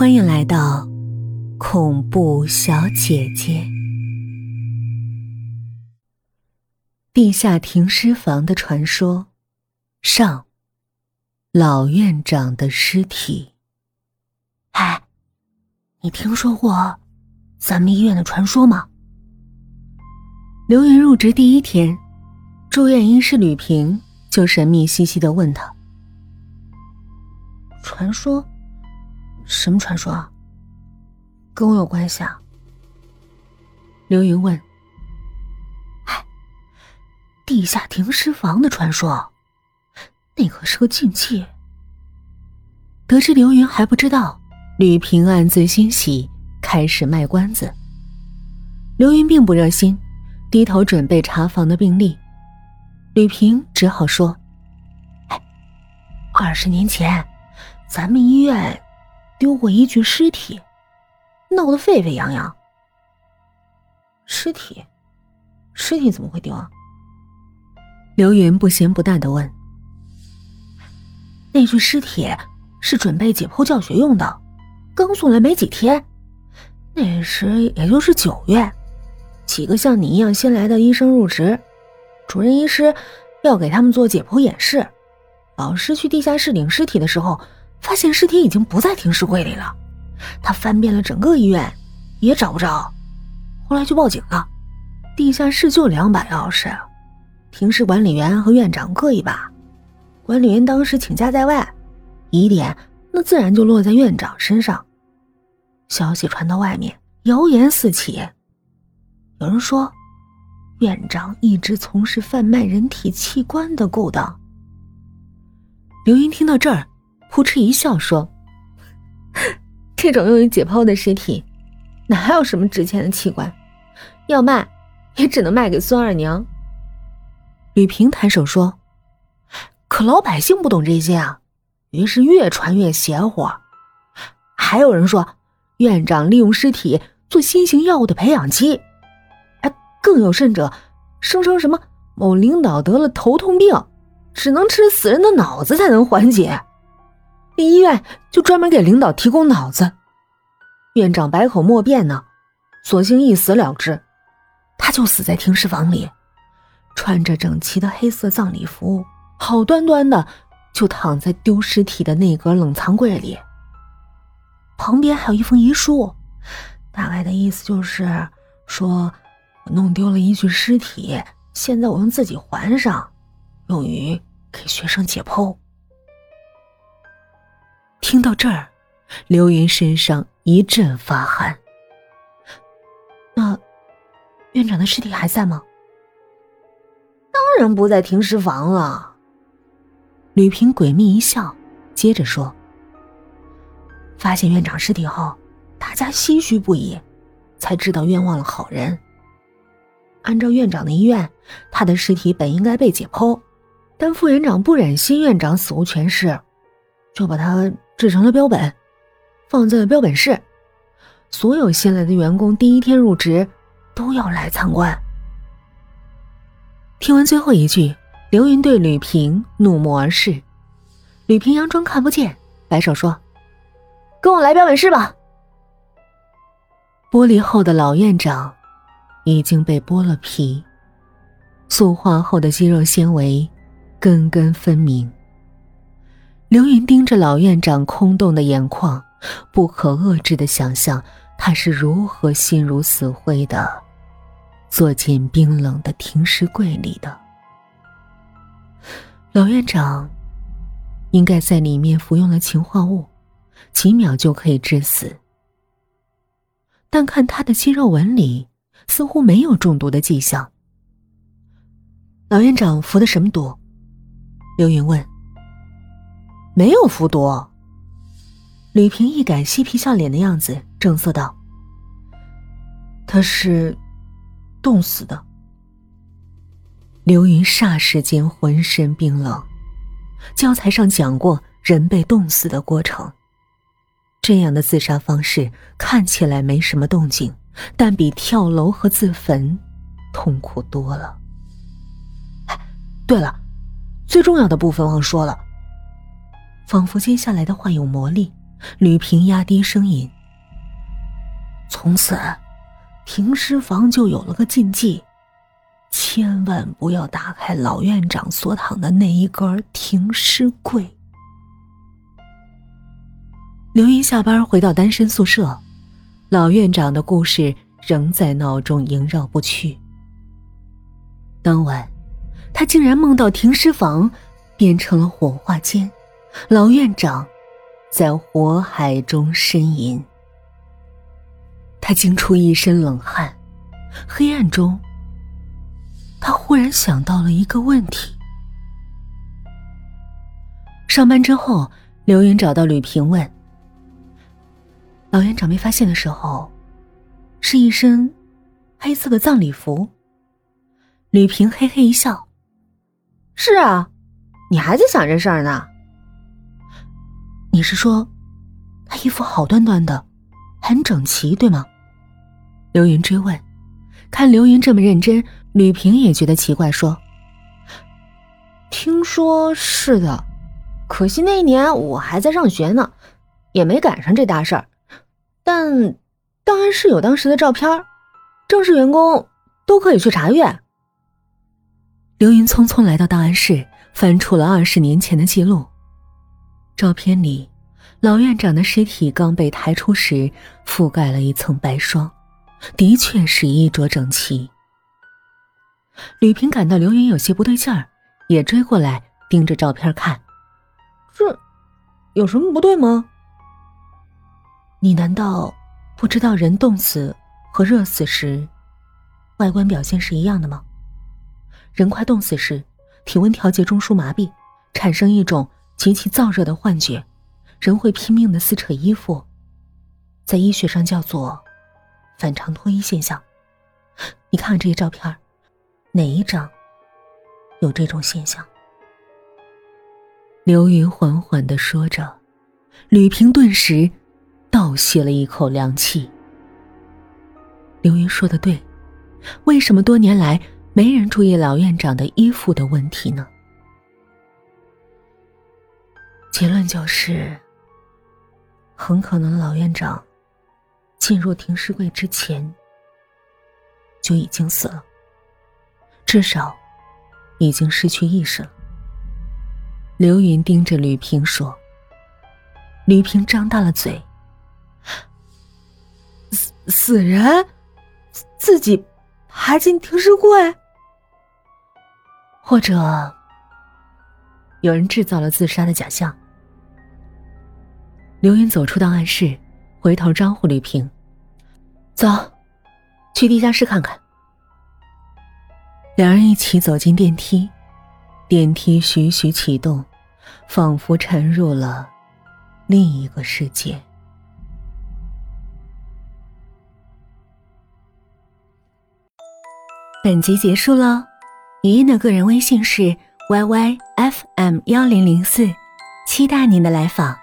欢迎来到恐怖小姐姐。地下停尸房的传说上，老院长的尸体。哎，你听说过咱们医院的传说吗？刘云入职第一天，住院医师吕平就神秘兮兮的问他：“传说？什么传说啊？跟我有关系啊？”刘云问。哎，地下停尸房的传说，那可是个禁忌。得知刘云还不知道，吕平暗自欣喜，开始卖关子。刘云并不热心。低头准备查房的病历，吕平只好说：“哎，二十年前，咱们医院丢过一具尸体，闹得沸沸扬扬。尸体，尸体怎么会丢啊？”刘云不咸不淡的问：“那具尸体是准备解剖教学用的，刚送来没几天，那时也就是九月。”几个像你一样新来的医生入职，主任医师要给他们做解剖演示。老师去地下室领尸体的时候，发现尸体已经不在停尸柜里了。他翻遍了整个医院，也找不着，后来就报警了。地下室就两把钥匙，停尸管理员和院长各一把。管理员当时请假在外，疑点那自然就落在院长身上。消息传到外面，谣言四起。有人说，院长一直从事贩卖人体器官的勾当。刘云听到这儿，扑哧一笑说：“这种用于解剖的尸体，哪还有什么值钱的器官？要卖，也只能卖给孙二娘。”吕平抬手说：“可老百姓不懂这些啊。”于是越传越邪乎。还有人说，院长利用尸体做新型药物的培养基。更有甚者，声称什么某领导得了头痛病，只能吃死人的脑子才能缓解。医院就专门给领导提供脑子。院长百口莫辩呢，索性一死了之。他就死在停尸房里，穿着整齐的黑色葬礼服，好端端的就躺在丢尸体的那格冷藏柜里。旁边还有一封遗书，大概的意思就是说。我弄丢了一具尸体，现在我用自己还上，用于给学生解剖。听到这儿，刘云身上一阵发寒。那院长的尸体还在吗？当然不在停尸房了。吕平诡秘一笑，接着说：“发现院长尸体后，大家唏嘘不已，才知道冤枉了好人。”按照院长的遗愿，他的尸体本应该被解剖，但副院长不忍心院长死无全尸，就把他制成了标本，放在了标本室。所有新来的员工第一天入职都要来参观。听完最后一句，刘云对吕平怒目而视，吕平佯装看不见，摆手说：“跟我来标本室吧。”玻璃后的老院长。已经被剥了皮，塑化后的肌肉纤维根根分明。刘云盯着老院长空洞的眼眶，不可遏制的想象他是如何心如死灰的坐进冰冷的停尸柜里的。老院长应该在里面服用了氰化物，几秒就可以致死，但看他的肌肉纹理。似乎没有中毒的迹象。老院长服的什么毒？刘云问。没有服毒。吕平一改嬉皮笑脸的样子，正色道：“他是冻死的。”刘云霎时间浑身冰冷。教材上讲过人被冻死的过程，这样的自杀方式看起来没什么动静。但比跳楼和自焚痛苦多了。对了，最重要的部分忘说了。仿佛接下来的话有魔力，吕平压低声音：“从此，停尸房就有了个禁忌，千万不要打开老院长所躺的那一根停尸柜。”刘云下班回到单身宿舍，老院长的故事仍在脑中萦绕不去。当晚，他竟然梦到停尸房变成了火化间，老院长在火海中呻吟。他惊出一身冷汗，黑暗中，他忽然想到了一个问题。上班之后，刘云找到吕平问。老院长被发现的时候，是一身黑色的葬礼服。吕平嘿嘿一笑：“是啊，你还在想这事儿呢？你是说，他衣服好端端的，很整齐，对吗？”刘云追问。看刘云这么认真，吕平也觉得奇怪，说：“听说是的，可惜那一年我还在上学呢，也没赶上这大事儿。”但档案室有当时的照片，正式员工都可以去查阅。刘云匆匆来到档案室，翻出了二十年前的记录。照片里，老院长的尸体刚被抬出时覆盖了一层白霜，的确是衣着整齐。吕平感到刘云有些不对劲儿，也追过来盯着照片看。这有什么不对吗？你难道不知道人冻死和热死时外观表现是一样的吗？人快冻死时，体温调节中枢麻痹，产生一种极其燥热的幻觉，人会拼命的撕扯衣服，在医学上叫做反常脱衣现象。你看看这些照片，哪一张有这种现象？刘云缓缓的说着，吕平顿时。倒吸了一口凉气。刘云说的对，为什么多年来没人注意老院长的衣服的问题呢？结论就是，很可能老院长进入停尸柜之前就已经死了，至少已经失去意识了。刘云盯着吕平说。吕平张大了嘴。死人自己爬进停尸柜，或者有人制造了自杀的假象。刘云走出档案室，回头招呼吕平：“走，去地下室看看。”两人一起走进电梯，电梯徐徐启动，仿佛沉入了另一个世界。本集结束了，语音的个人微信是 yyfm 幺零零四，期待您的来访。